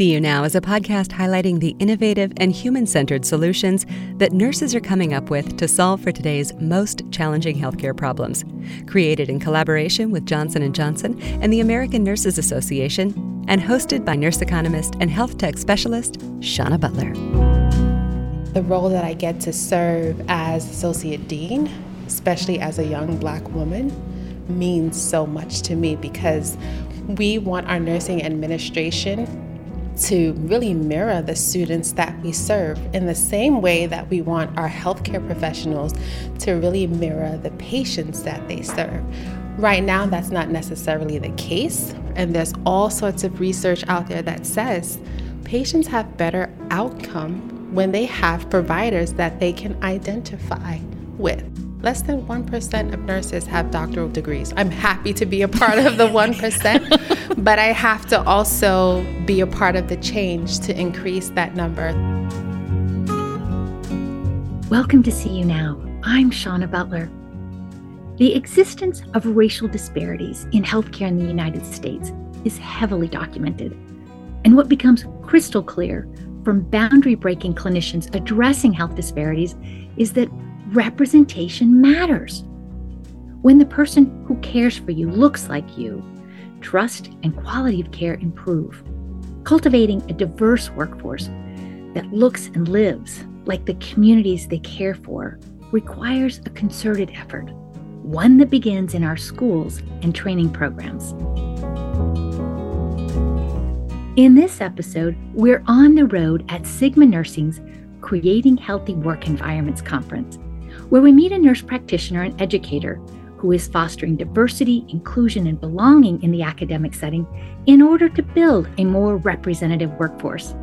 See You Now is a podcast highlighting the innovative and human-centered solutions that nurses are coming up with to solve for today's most challenging healthcare problems. Created in collaboration with Johnson & Johnson and the American Nurses Association and hosted by nurse economist and health tech specialist Shauna Butler. The role that I get to serve as associate dean, especially as a young black woman, means so much to me because we want our nursing administration to really mirror the students that we serve in the same way that we want our healthcare professionals to really mirror the patients that they serve. Right now, that's not necessarily the case, and there's all sorts of research out there that says patients have better outcome when they have providers that they can identify with. Less than 1% of nurses have doctoral degrees. I'm happy to be a part of the 1%, but I have to also be a part of the change to increase that number. Welcome to See You Now. I'm Shauna Butler. The existence of racial disparities in healthcare in the United States is heavily documented. And what becomes crystal clear from boundary breaking clinicians addressing health disparities is that representation matters. When the person who cares for you looks like you, trust and quality of care improve. Cultivating a diverse workforce that looks and lives like the communities they care for requires a concerted effort, one that begins in our schools and training programs. In this episode, we're on the road at Sigma Nursing's Creating Healthy Work Environments Conference where we meet a nurse practitioner and educator who is fostering diversity, inclusion, and belonging in the academic setting in order to build a more representative workforce.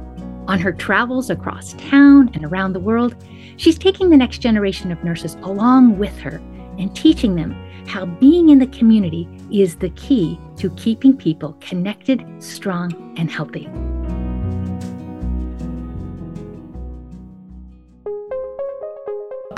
On her travels across town and around the world, she's taking the next generation of nurses along with her and teaching them how being in the community is the key to keeping people connected, strong, and healthy.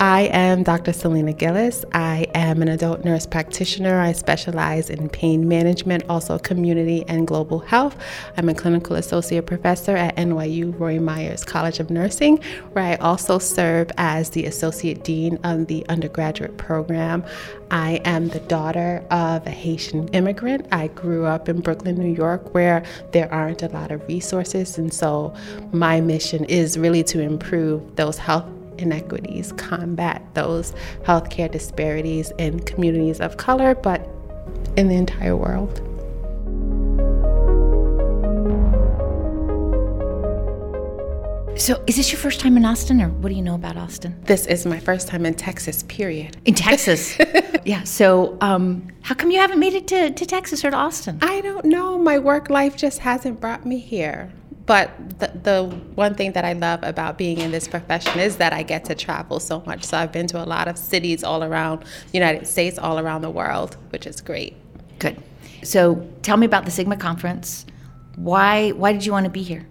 I am Dr. Selena Gilles. I am an adult nurse practitioner. I specialize in pain management, also community and global health. I'm a clinical associate professor at NYU Rory Meyers College of Nursing, where I also serve as the associate dean of the undergraduate program. I am the daughter of a Haitian immigrant. I grew up in Brooklyn, New York, where there aren't a lot of resources, and so my mission is really to improve those health inequities, combat those healthcare disparities in communities of color, but in the entire world. So, is this your first time in Austin, or what do you know about Austin? This is my first time in Texas, period. In Texas? yeah. So, um, how come you haven't made it to, to Texas or to Austin? I don't know. My work life just hasn't brought me here. But the, the one thing that I love about being in this profession is that I get to travel so much. So I've been to a lot of cities all around the United States, all around the world, which is great. Good. So tell me about the Sigma conference. Why why did you want to be here?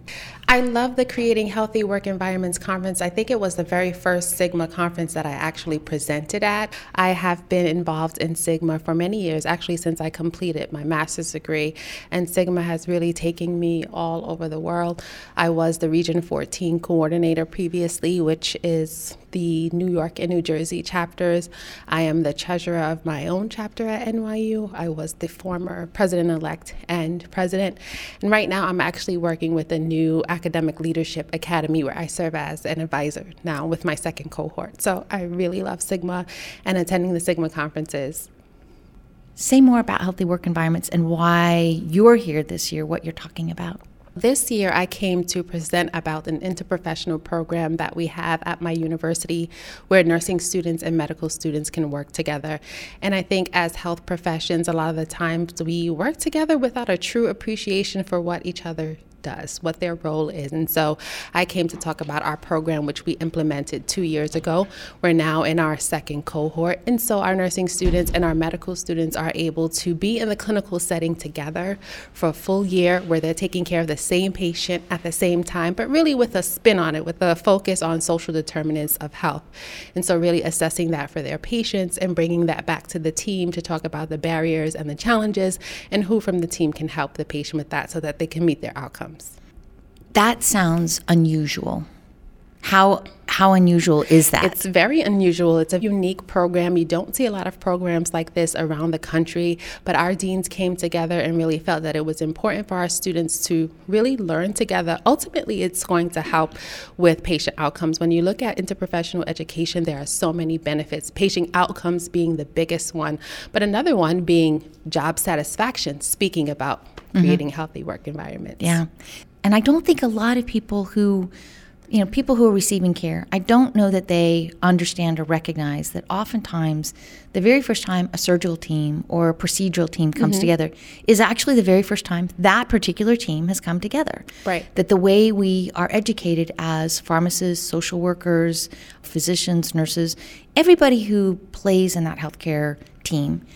I love the Creating Healthy Work Environments conference. I think it was the very first Sigma conference that I actually presented at. I have been involved in Sigma for many years, actually, since I completed my master's degree. And Sigma has really taken me all over the world. I was the Region 14 coordinator previously, which is the New York and New Jersey chapters. I am the treasurer of my own chapter at NYU. I was the former president elect and president. And right now, I'm actually working with a new Academic Leadership Academy where I serve as an advisor now with my second cohort. So I really love Sigma and attending the Sigma conferences. Say more about healthy work environments and why you're here this year, what you're talking about. This year, I came to present about an interprofessional program that we have at my university where nursing students and medical students can work together. And I think as health professions, a lot of the times we work together without a true appreciation for what each other does, what their role is. And so I came to talk about our program, which we implemented two years ago. We're now in our second cohort. And so our nursing students and our medical students are able to be in the clinical setting together for a full year where they're taking care of the same patient at the same time, but really with a spin on it, with a focus on social determinants of health. And so really assessing that for their patients and bringing that back to the team to talk about the barriers and the challenges and who from the team can help the patient with that so that they can meet their outcomes. That sounds unusual. How how unusual is that? It's very unusual. It's a unique program. You don't see a lot of programs like this around the country, but our deans came together and really felt that it was important for our students to really learn together. Ultimately, it's going to help with patient outcomes. When you look at interprofessional education, there are so many benefits, patient outcomes being the biggest one, but another one being job satisfaction, speaking about mm-hmm. creating healthy work environments. Yeah. And I don't think a lot of people who you know, people who are receiving care, I don't know that they understand or recognize that oftentimes the very first time a surgical team or a procedural team comes mm-hmm. together is actually the very first time that particular team has come together. Right. That the way we are educated as pharmacists, social workers, physicians, nurses, everybody who plays in that healthcare team,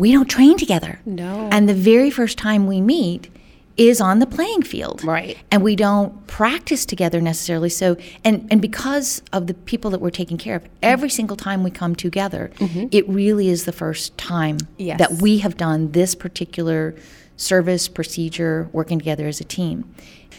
we don't train together. No. And the very first time we meet, is on the playing field. Right. And we don't practice together necessarily. So and and because of the people that we're taking care of, every single time we come together, mm-hmm. it really is the first time yes. that we have done this particular service procedure working together as a team.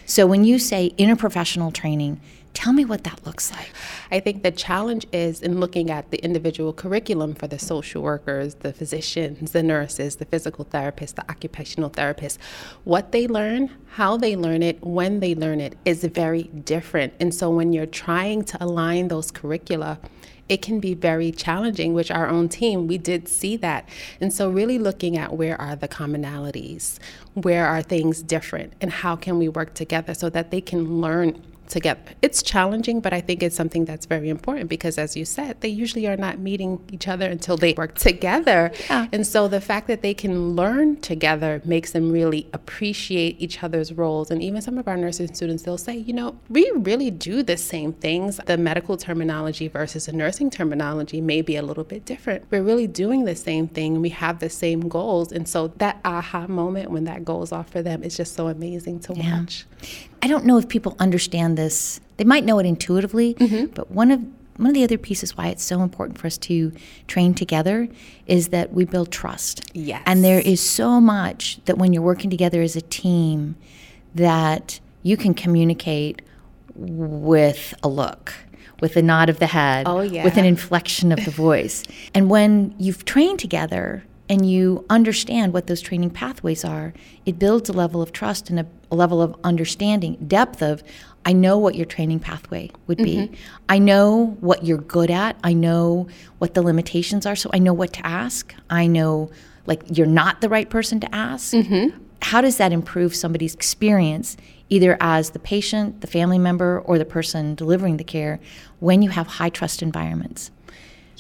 So when you say interprofessional training, Tell me what that looks like. I think the challenge is in looking at the individual curriculum for the social workers, the physicians, the nurses, the physical therapists, the occupational therapists. What they learn, how they learn it, when they learn it is very different. And so when you're trying to align those curricula, it can be very challenging, which our own team, we did see that. And so, really looking at where are the commonalities, where are things different, and how can we work together so that they can learn together. It's challenging, but I think it's something that's very important because, as you said, they usually are not meeting each other until they work together. Yeah. And so the fact that they can learn together makes them really appreciate each other's roles. And even some of our nursing students, they'll say, you know, we really do the same things. The medical terminology versus the nursing terminology may be a little bit different. We're really doing the same thing. We have the same goals. And so that aha moment when that goes off for them is just so amazing to yeah. watch. I don't know if people understand this. They might know it intuitively, mm-hmm. but one of one of the other pieces why it's so important for us to train together is that we build trust. Yes. And there is so much that when you're working together as a team that you can communicate with a look, with a nod of the head, oh, yeah. with an inflection of the voice. and when you've trained together, and you understand what those training pathways are, it builds a level of trust and a, a level of understanding, depth of, I know what your training pathway would be. Mm-hmm. I know what you're good at. I know what the limitations are. So I know what to ask. I know, like, you're not the right person to ask. Mm-hmm. How does that improve somebody's experience, either as the patient, the family member, or the person delivering the care, when you have high trust environments?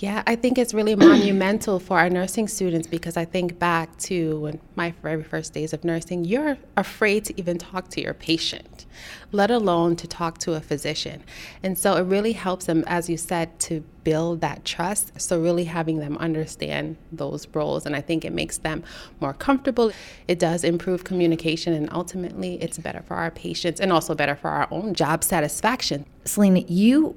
Yeah, I think it's really monumental for our nursing students because I think back to my very first days of nursing, you're afraid to even talk to your patient, let alone to talk to a physician. And so it really helps them, as you said, to build that trust. So, really having them understand those roles. And I think it makes them more comfortable. It does improve communication, and ultimately, it's better for our patients and also better for our own job satisfaction. Selena, you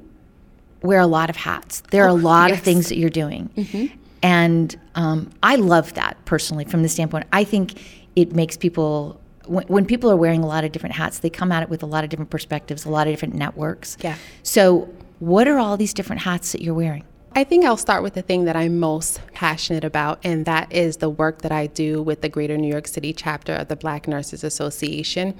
wear a lot of hats. There are oh, a lot yes. of things that you're doing. Mm-hmm. And um, I love that personally from the standpoint. I think it makes people, when, when, people are wearing a lot of different hats, they come at it with a lot of different perspectives, a lot of different networks. Yeah. So, what are all these different hats that you're wearing? I think I'll start with the thing that I'm most passionate about, and that is the work that I do with the Greater New York City chapter of the Black Nurses Association.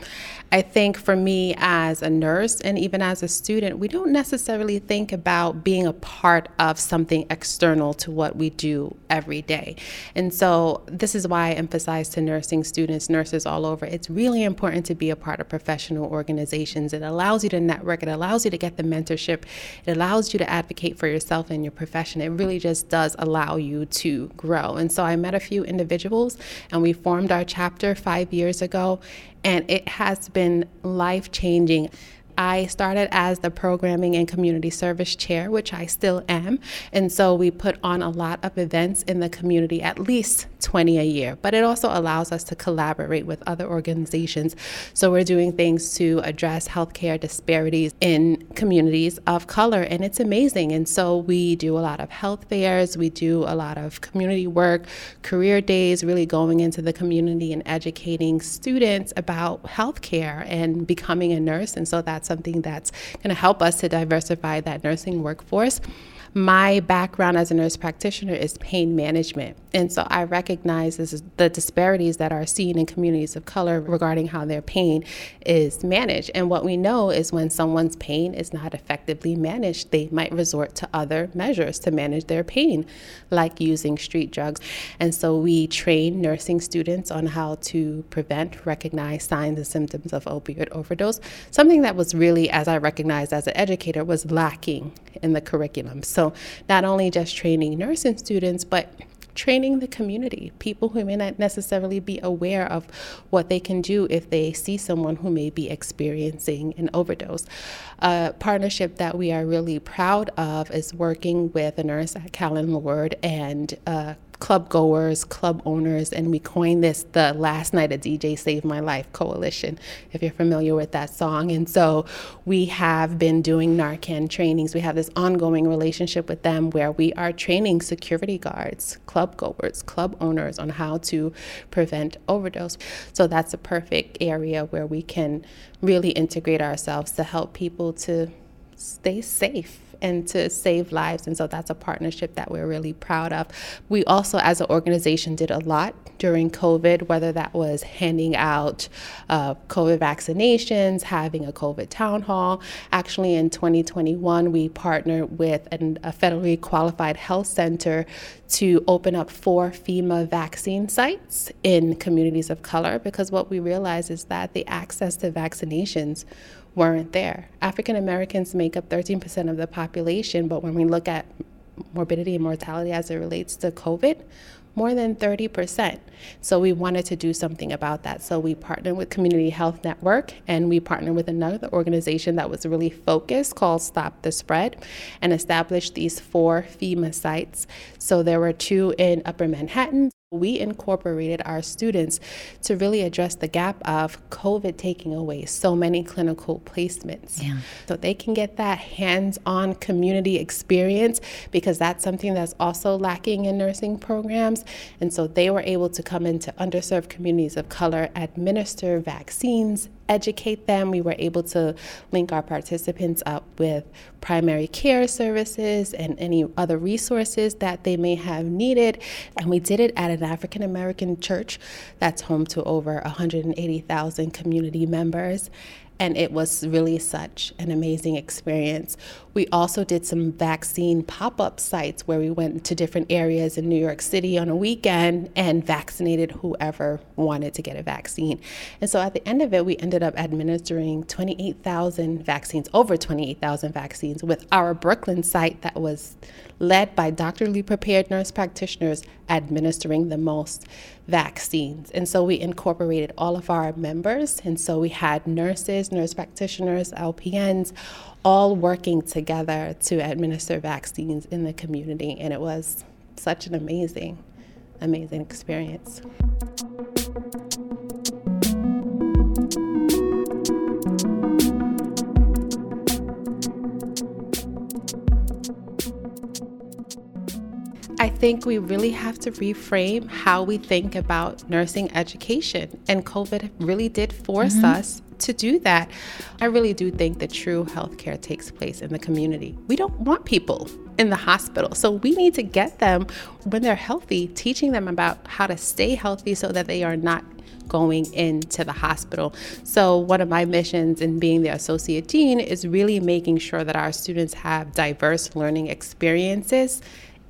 I think for me as a nurse and even as a student, we don't necessarily think about being a part of something external to what we do every day. And so this is why I emphasize to nursing students, nurses all over, it's really important to be a part of professional organizations. It allows you to network, it allows you to get the mentorship, it allows you to advocate for yourself and your profession, it really just does allow you to grow. And so I met a few individuals and we formed our chapter five years ago, and it has been life changing. I started as the programming and community service chair, which I still am. And so we put on a lot of events in the community, at least 20 a year. But it also allows us to collaborate with other organizations. So we're doing things to address healthcare disparities in communities of color, and it's amazing. And so we do a lot of health fairs, we do a lot of community work, career days, really going into the community and educating students about healthcare and becoming a nurse. And so that's something that's going to help us to diversify that nursing workforce. My background as a nurse practitioner is pain management. And so I recognize this the disparities that are seen in communities of color regarding how their pain is managed. And what we know is when someone's pain is not effectively managed, they might resort to other measures to manage their pain, like using street drugs. And so we train nursing students on how to prevent, recognize signs and symptoms of opioid overdose, something that was really, as I recognized as an educator, was lacking in the curriculum. So not only just training nursing students, but training the community, people who may not necessarily be aware of what they can do if they see someone who may be experiencing an overdose. A partnership that we are really proud of is working with a nurse at Callen-Lorde and uh, club goers, club owners, and we coined this the Last Night a DJ Saved My Life Coalition, if you're familiar with that song. And so we have been doing Narcan trainings. We have this ongoing relationship with them where we are training security guards, club goers, club owners on how to prevent overdose. So that's a perfect area where we can really integrate ourselves to help people to stay safe and to save lives. And so that's a partnership that we're really proud of. We also, as an organization, did a lot during COVID, whether that was handing out uh, COVID vaccinations, having a COVID town hall. Actually, in 2021, we partnered with an, a federally qualified health center to open up four FEMA vaccine sites in communities of color because what we realized is that the access to vaccinations weren't there. African Americans make up 13% of the population, but when we look at morbidity and mortality as it relates to COVID, more than 30%. So we wanted to do something about that. So we partnered with Community Health Network and we partnered with another organization that was really focused called Stop the Spread and established these four FEMA sites. So there were two in Upper Manhattan, we incorporated our students to really address the gap of COVID taking away so many clinical placements. Yeah. So they can get that hands on community experience because that's something that's also lacking in nursing programs. And so they were able to come into underserved communities of color, administer vaccines, educate them. We were able to link our participants up with primary care services and any other resources that they may have needed. And we did it at an African American church that's home to over 180,000 community members and it was really such an amazing experience. We also did some vaccine pop up sites where we went to different areas in New York City on a weekend and vaccinated whoever wanted to get a vaccine. And so at the end of it, we ended up administering 28,000 vaccines, over 28,000 vaccines, with our Brooklyn site that was led by doctorly prepared nurse practitioners administering the most vaccines. And so we incorporated all of our members. And so we had nurses, nurse practitioners, LPNs, all working together to administer vaccines in the community. And it was such an amazing, amazing experience. I think we really have to reframe how we think about nursing education. And COVID really did force mm-hmm. us to do that. I really do think that true healthcare takes place in the community. We don't want people in the hospital. So we need to get them when they're healthy, teaching them about how to stay healthy so that they are not going into the hospital. So, one of my missions in being the associate dean is really making sure that our students have diverse learning experiences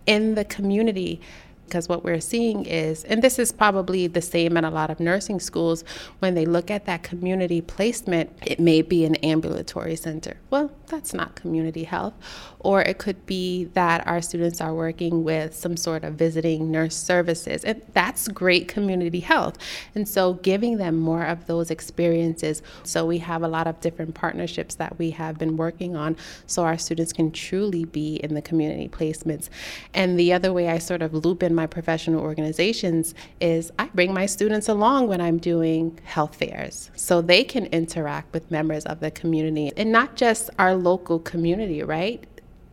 in the community Because what we're seeing is, and this is probably the same in a lot of nursing schools, when they look at that community placement, it may be an ambulatory center. Well, that's not community health. Or it could be that our students are working with some sort of visiting nurse services. And that's great community health. And so giving them more of those experiences. So we have a lot of different partnerships that we have been working on so our students can truly be in the community placements. And the other way I sort of loop my professional organizations is I bring my students along when I'm doing health fairs so they can interact with members of the community and not just our local community, right?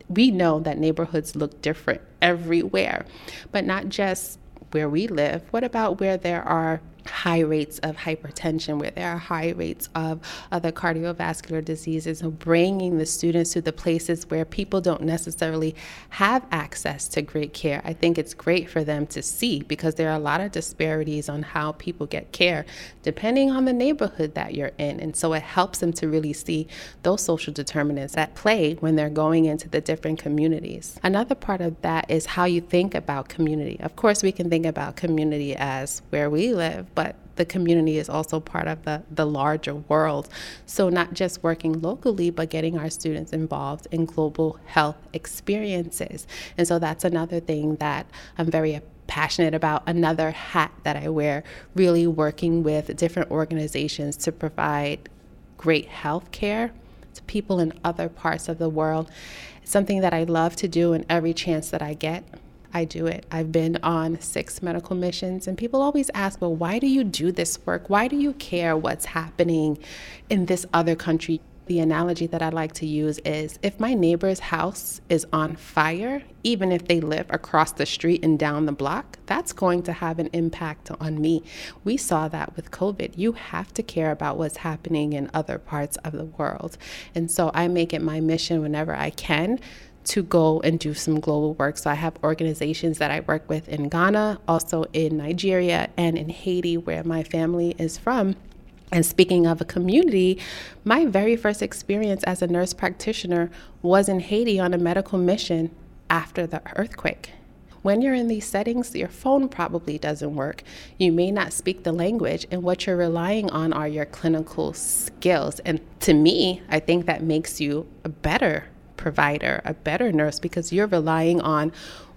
We know that neighborhoods look different everywhere, but not just where we live. What about where there are high rates of hypertension, where there are high rates of other cardiovascular diseases, and bringing the students to the places where people don't necessarily have access to great care. I think it's great for them to see because there are a lot of disparities on how people get care depending on the neighborhood that you're in. And so it helps them to really see those social determinants at play when they're going into the different communities. Another part of that is how you think about community. Of course, we can think about community as where we live, but the community is also part of the, the larger world. So, not just working locally, but getting our students involved in global health experiences. And so, that's another thing that I'm very passionate about. Another hat that I wear, really working with different organizations to provide great health care to people in other parts of the world. Something that I love to do, and every chance that I get, I do it. I've been on six medical missions, and people always ask, well, why do you do this work? Why do you care what's happening in this other country? The analogy that I like to use is if my neighbor's house is on fire, even if they live across the street and down the block, that's going to have an impact on me. We saw that with COVID. You have to care about what's happening in other parts of the world. And so I make it my mission whenever I can to go and do some global work. So I have organizations that I work with in Ghana, also in Nigeria, and in Haiti, where my family is from. And speaking of a community, my very first experience as a nurse practitioner was in Haiti on a medical mission after the earthquake. When you're in these settings, your phone probably doesn't work. You may not speak the language, and what you're relying on are your clinical skills. And to me, I think that makes you a better provider, a better nurse, because you're relying on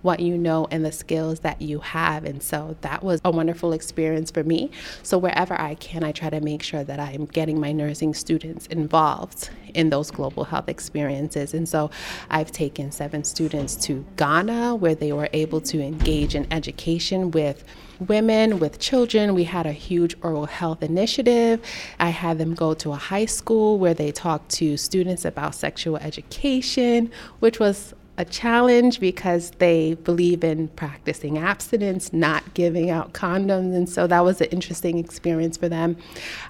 what you know and the skills that you have. And so that was a wonderful experience for me. So wherever I can, I try to make sure that I'm getting my nursing students involved in those global health experiences. And so I've taken seven students to Ghana where they were able to engage in education with women, with children. We had a huge oral health initiative. I had them go to a high school where they talked to students about sexual education, which was a challenge because they believe in practicing abstinence, not giving out condoms. And so that was an interesting experience for them.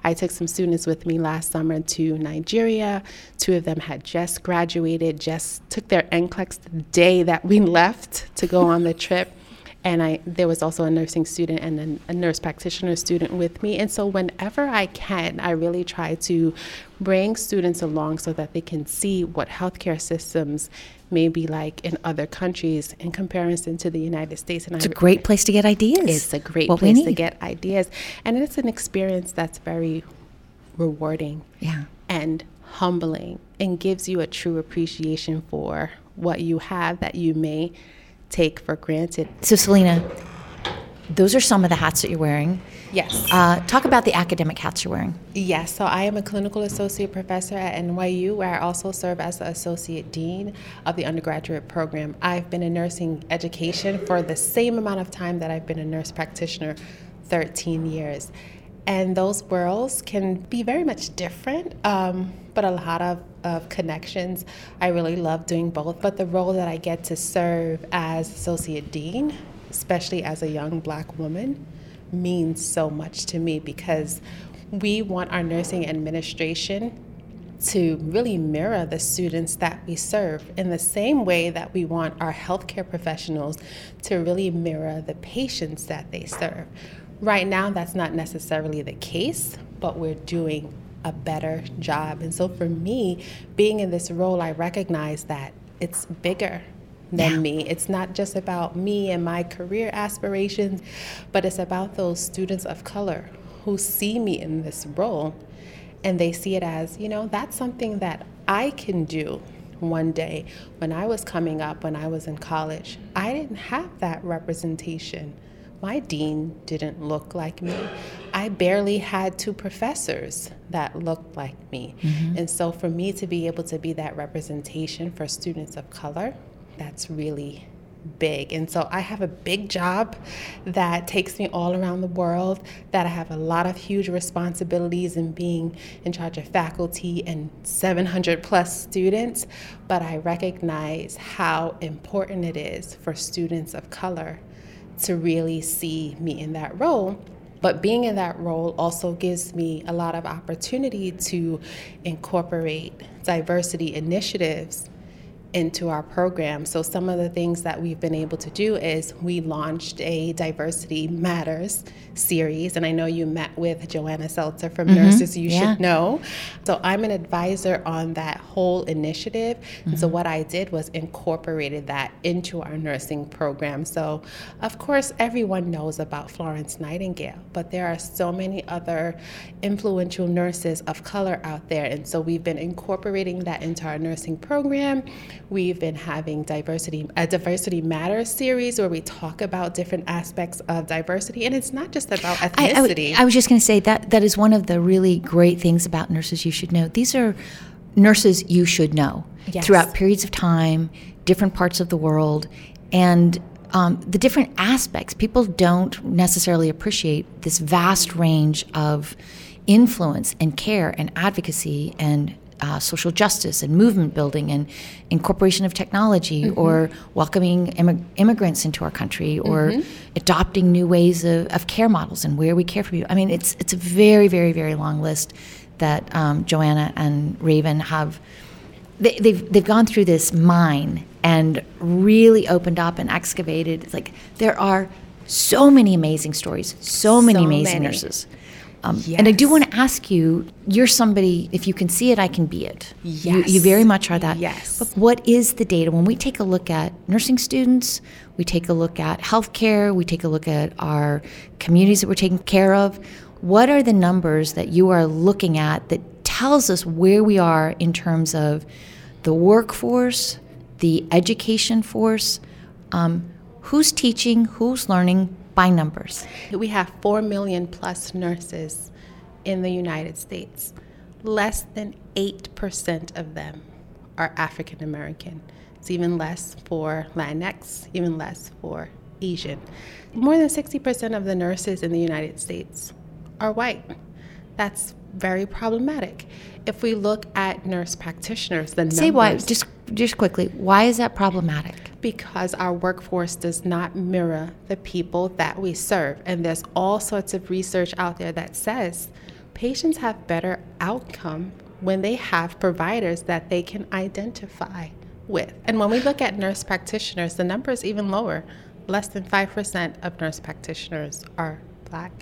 I took some students with me last summer to Nigeria. Two of them had just graduated, just took their NCLEX the day that we left to go on the trip and I there was also a nursing student and a, a nurse practitioner student with me. And so whenever I can, I really try to bring students along so that they can see what healthcare systems may be like in other countries in comparison to the United States. And it's I, a great place to get ideas. It's a great what place to get ideas, and it's an experience that's very rewarding. Yeah. And humbling and gives you a true appreciation for what you have that you may take for granted. So, Selena, those are some of the hats that you're wearing. Yes. Uh, talk about the academic hats you're wearing. Yes. So I am a clinical associate professor at NYU, where I also serve as the associate dean of the undergraduate program. I've been in nursing education for the same amount of time that I've been a nurse practitioner 13 years. And those worlds can be very much different, um, but a lot of, of connections. I really love doing both. But the role that I get to serve as Associate Dean, especially as a young black woman, means so much to me because we want our nursing administration to really mirror the students that we serve in the same way that we want our healthcare professionals to really mirror the patients that they serve. Right now, that's not necessarily the case, but we're doing a better job. And so for me, being in this role, I recognize that it's bigger than Yeah. me. It's not just about me and my career aspirations, but it's about those students of color who see me in this role and they see it as, you know, that's something that I can do one day. When I was coming up, when I was in college, I didn't have that representation. My dean didn't look like me. I barely had two professors that looked like me. Mm-hmm. And so for me to be able to be that representation for students of color, that's really big. And so I have a big job that takes me all around the world, that I have a lot of huge responsibilities in being in charge of faculty and 700 plus students. But I recognize how important it is for students of color to really see me in that role. But being in that role also gives me a lot of opportunity to incorporate diversity initiatives into our program. So, some of the things that we've been able to do is we launched a Diversity Matters series. And I know you met with Joanna Seltzer from mm-hmm. Nurses You Yeah. Should Know. So, I'm an advisor on that whole initiative. And so, mm-hmm. what I did was incorporated that into our nursing program. So, of course, everyone knows about Florence Nightingale, but there are so many other influential nurses of color out there. And so, we've been incorporating that into our nursing program. We've been having diversity a diversity matters series where we talk about different aspects of diversity, and it's not just about I, I w- ethnicity. I was just going to say that that is one of the really great things about nurses you should know. These are nurses you should know Yes. throughout periods of time, different parts of the world, and um, the different aspects. People don't necessarily appreciate this vast range of influence and care and advocacy and uh, social justice and movement building and incorporation of technology or welcoming immig- immigrants into our country or adopting new ways of, of care models and where we care for people. I mean, it's it's a very very very long list that um, Joanna and Raven have. They, they've they've gone through this mine and really opened up and excavated. It's like there are so many amazing stories, so many So amazing many. nurses. Um, And I do want to ask you, you're somebody, if you can see it, I can be it. You, you very much are that. Yes. But what is the data? When we take a look at nursing students, we take a look at healthcare, we take a look at our communities that we're taking care of, what are the numbers that you are looking at that tells us where we are in terms of the workforce, the education force, um, who's teaching, who's learning by numbers? We have 4 million plus nurses in the United States. Less than 8% of them are African American. It's even less for Latinx, even less for Asian. More than 60% of the nurses in the United States are white. That's very problematic. If we look at nurse practitioners, the Say why, just just quickly, why is that problematic? because our workforce does not mirror the people that we serve. And there's all sorts of research out there that says patients have better outcome when they have providers that they can identify with. And when we look at nurse practitioners, the number is even lower. Less than 5% of nurse practitioners are black.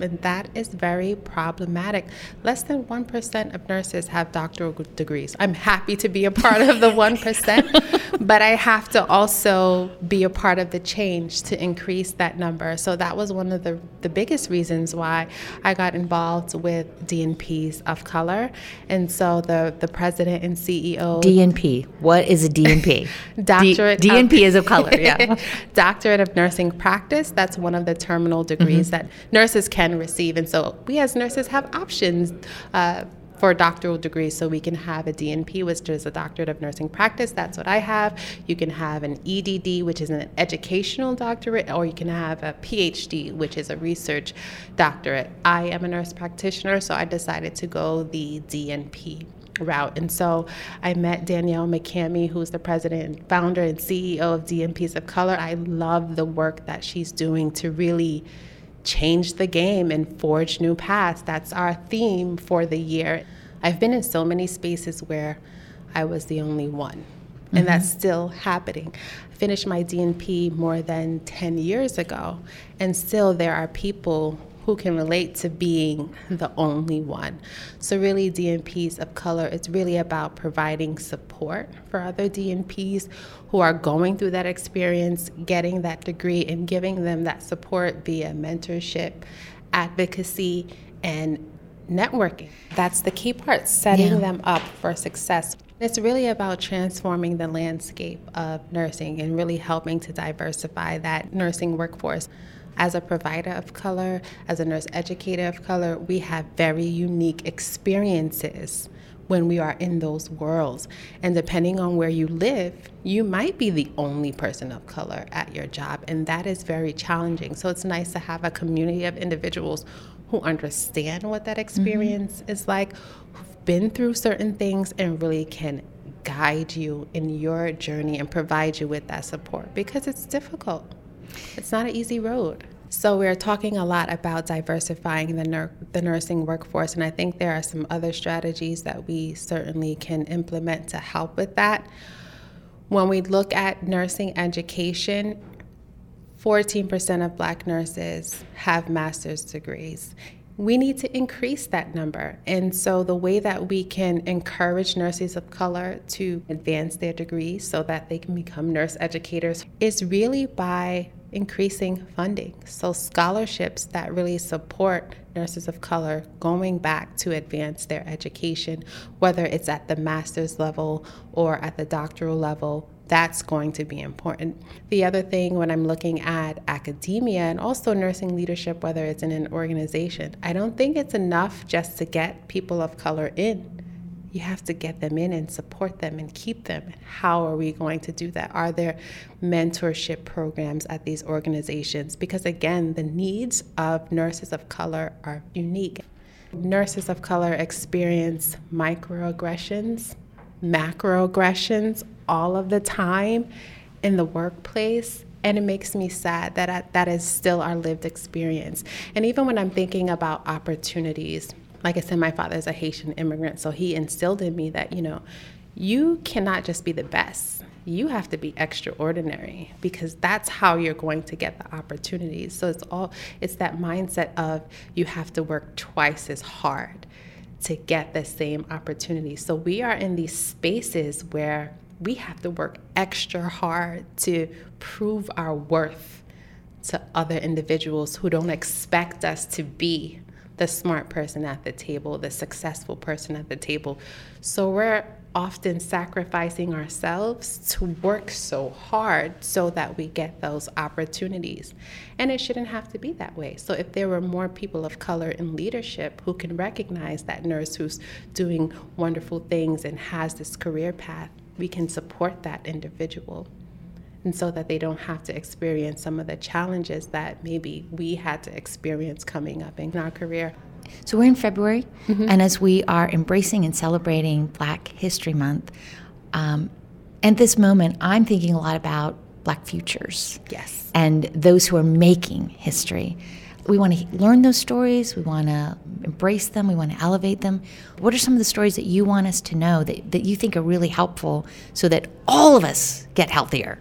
And that is very problematic. Less than 1% of nurses have doctoral degrees. I'm happy to be a part of the 1%, but I have to also be a part of the change to increase that number. So that was one of the, the biggest reasons why I got involved with DNPs of color. And so the, the president and CEO DNP. What is a DNP? Doctorate D- of- DNP is of color. Yeah. Doctorate of Nursing Practice. That's one of the terminal degrees mm-hmm. that nurses can receive. And so we as nurses have options. Uh, for doctoral degrees, so we can have a DNP, which is a Doctorate of Nursing Practice. That's what I have. You can have an EDD, which is an educational doctorate, or you can have a PhD, which is a research doctorate. I am a nurse practitioner, so I decided to go the DNP route. And so I met Danielle McCamey, who's the president, and founder, and CEO of DNPs of Color. I love the work that she's doing to really change the game and forge new paths. That's our theme for the year. I've been in so many spaces where I was the only one. And that's mm-hmm. still happening. I finished my DNP more than 10 years ago, and still there are people who can relate to being the only one. So, really, DNPs of color, it's really about providing support for other DNPs who are going through that experience, getting that degree, and giving them that support via mentorship, advocacy, and networking. That's the key part, setting yeah. them up for success. It's really about transforming the landscape of nursing and really helping to diversify that nursing workforce. As a provider of color, as a nurse educator of color, we have very unique experiences when we are in those worlds. And depending on where you live, you might be the only person of color at your job, and that is very challenging. So it's nice to have a community of individuals who understand what that experience mm-hmm. is like, who've been through certain things, and really can guide you in your journey and provide you with that support because it's difficult. It's not an easy road. So we're talking a lot about diversifying the, nur- the nursing workforce, and I think there are some other strategies that we certainly can implement to help with that. When we look at nursing education, 14% of black nurses have master's degrees. We need to increase that number. And so, the way that we can encourage nurses of color to advance their degrees so that they can become nurse educators is really by increasing funding. So, scholarships that really support nurses of color going back to advance their education, whether it's at the master's level or at the doctoral level, that's going to be important. The other thing when I'm looking at academia and also nursing leadership, whether it's in an organization, I don't think it's enough just to get people of color in you have to get them in and support them and keep them. How are we going to do that? Are there mentorship programs at these organizations? Because again, the needs of nurses of color are unique. Nurses of color experience microaggressions, macroaggressions all of the time in the workplace and it makes me sad that I, that is still our lived experience. And even when I'm thinking about opportunities, like I said, my father is a Haitian immigrant, so he instilled in me that, you know, you cannot just be the best. You have to be extraordinary because that's how you're going to get the opportunities. So it's all it's that mindset of you have to work twice as hard to get the same opportunity. So we are in these spaces where we have to work extra hard to prove our worth to other individuals who don't expect us to be the smart person at the table, the successful person at the table. So we're often sacrificing ourselves to work so hard so that we get those opportunities. And it shouldn't have to be that way. So if there were more people of color in leadership who can recognize that nurse who's doing wonderful things and has this career path, we can support that individual and so that they don't have to experience some of the challenges that maybe we had to experience coming up in our career. So we're in February, mm-hmm. and as we are embracing and celebrating Black History Month, um, at this moment, I'm thinking a lot about Black futures. Yes. And those who are making history. We want to learn those stories. We want to embrace them. We want to elevate them. What are some of the stories that you want us to know that, that you think are really helpful so that all of us get healthier?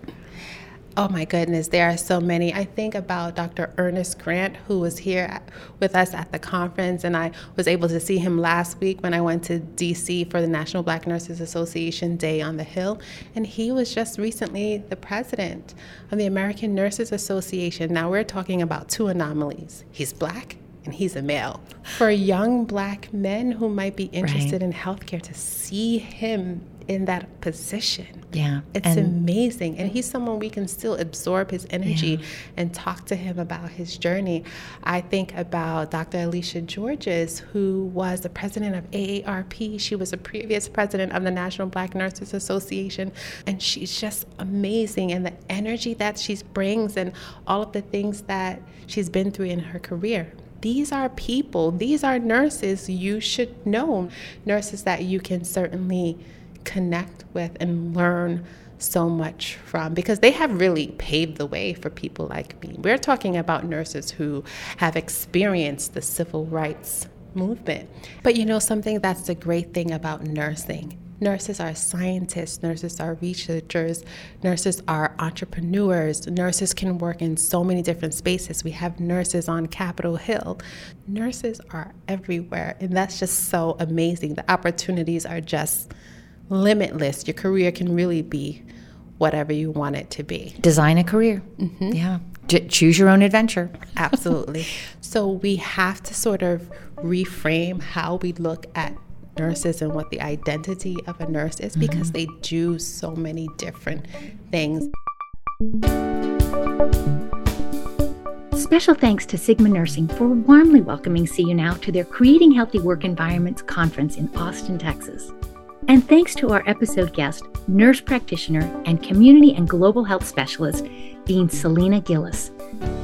Oh my goodness, there are so many. I think about Dr. Ernest Grant, who was here with us at the conference, and I was able to see him last week when I went to DC for the National Black Nurses Association Day on the Hill. And he was just recently the president of the American Nurses Association. Now we're talking about two anomalies he's black and he's a male. For young black men who might be interested right. in healthcare to see him in that position. Yeah. It's and amazing. And he's someone we can still absorb his energy yeah. and talk to him about his journey. I think about Dr. Alicia Georges, who was the president of AARP. She was a previous president of the National Black Nurses Association. And she's just amazing. And the energy that she brings and all of the things that she's been through in her career these are people, these are nurses you should know, nurses that you can certainly connect with and learn so much from because they have really paved the way for people like me. We're talking about nurses who have experienced the civil rights movement. But you know, something that's the great thing about nursing Nurses are scientists, nurses are researchers, nurses are entrepreneurs. Nurses can work in so many different spaces. We have nurses on Capitol Hill. Nurses are everywhere, and that's just so amazing. The opportunities are just limitless. Your career can really be whatever you want it to be. Design a career. Mm-hmm. Yeah. J- choose your own adventure. Absolutely. so we have to sort of reframe how we look at nurses and what the identity of a nurse is because mm-hmm. they do so many different things. Special thanks to Sigma Nursing for warmly welcoming See You Now to their Creating Healthy Work Environments conference in Austin, Texas. And thanks to our episode guest, nurse practitioner, and community and global health specialist, Dean Selena Gilles,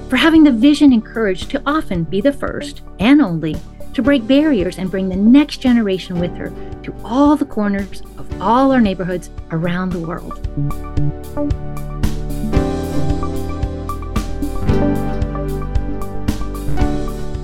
for having the vision and courage to often be the first and only to break barriers and bring the next generation with her to all the corners of all our neighborhoods around the world.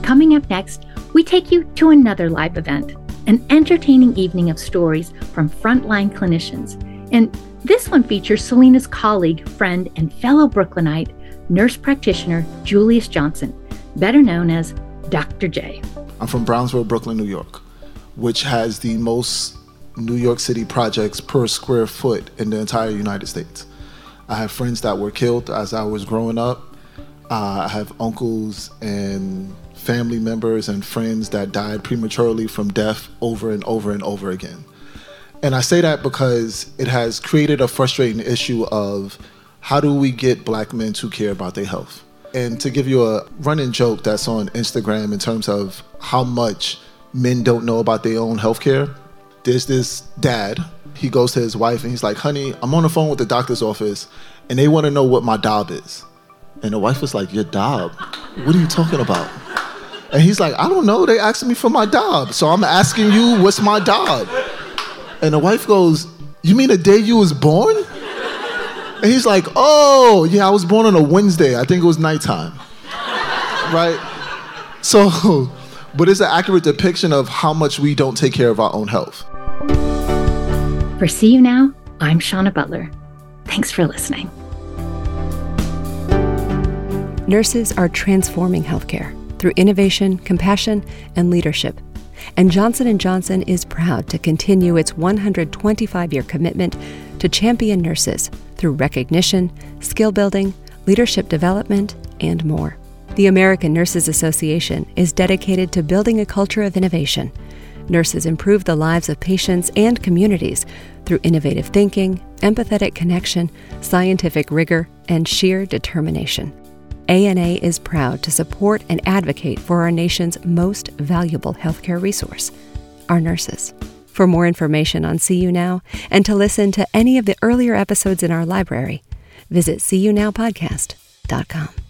Coming up next, we take you to another live event, an entertaining evening of stories from frontline clinicians. And this one features Selena's colleague, friend, and fellow Brooklynite, nurse practitioner Julius Johnson, better known as Dr. J. I'm from Brownsville, Brooklyn, New York, which has the most New York City projects per square foot in the entire United States. I have friends that were killed as I was growing up. Uh, I have uncles and family members and friends that died prematurely from death over and over and over again. And I say that because it has created a frustrating issue of how do we get black men to care about their health? And to give you a running joke that's on Instagram in terms of how much men don't know about their own healthcare, there's this dad. He goes to his wife and he's like, honey, I'm on the phone with the doctor's office and they want to know what my DOB is. And the wife was like, Your DOB? What are you talking about? And he's like, I don't know. They asked me for my DOB. So I'm asking you, what's my DOB? And the wife goes, You mean the day you was born? And he's like, oh, yeah, I was born on a Wednesday. I think it was nighttime. right? So, but it's an accurate depiction of how much we don't take care of our own health. For See You Now, I'm Shawna Butler. Thanks for listening. Nurses are transforming healthcare through innovation, compassion, and leadership. And Johnson & Johnson is proud to continue its 125-year commitment to champion nurses through recognition, skill building, leadership development, and more. The American Nurses Association is dedicated to building a culture of innovation. Nurses improve the lives of patients and communities through innovative thinking, empathetic connection, scientific rigor, and sheer determination. ANA is proud to support and advocate for our nation's most valuable healthcare resource, our nurses. For more information on See You Now and to listen to any of the earlier episodes in our library, visit seeyounowpodcast.com.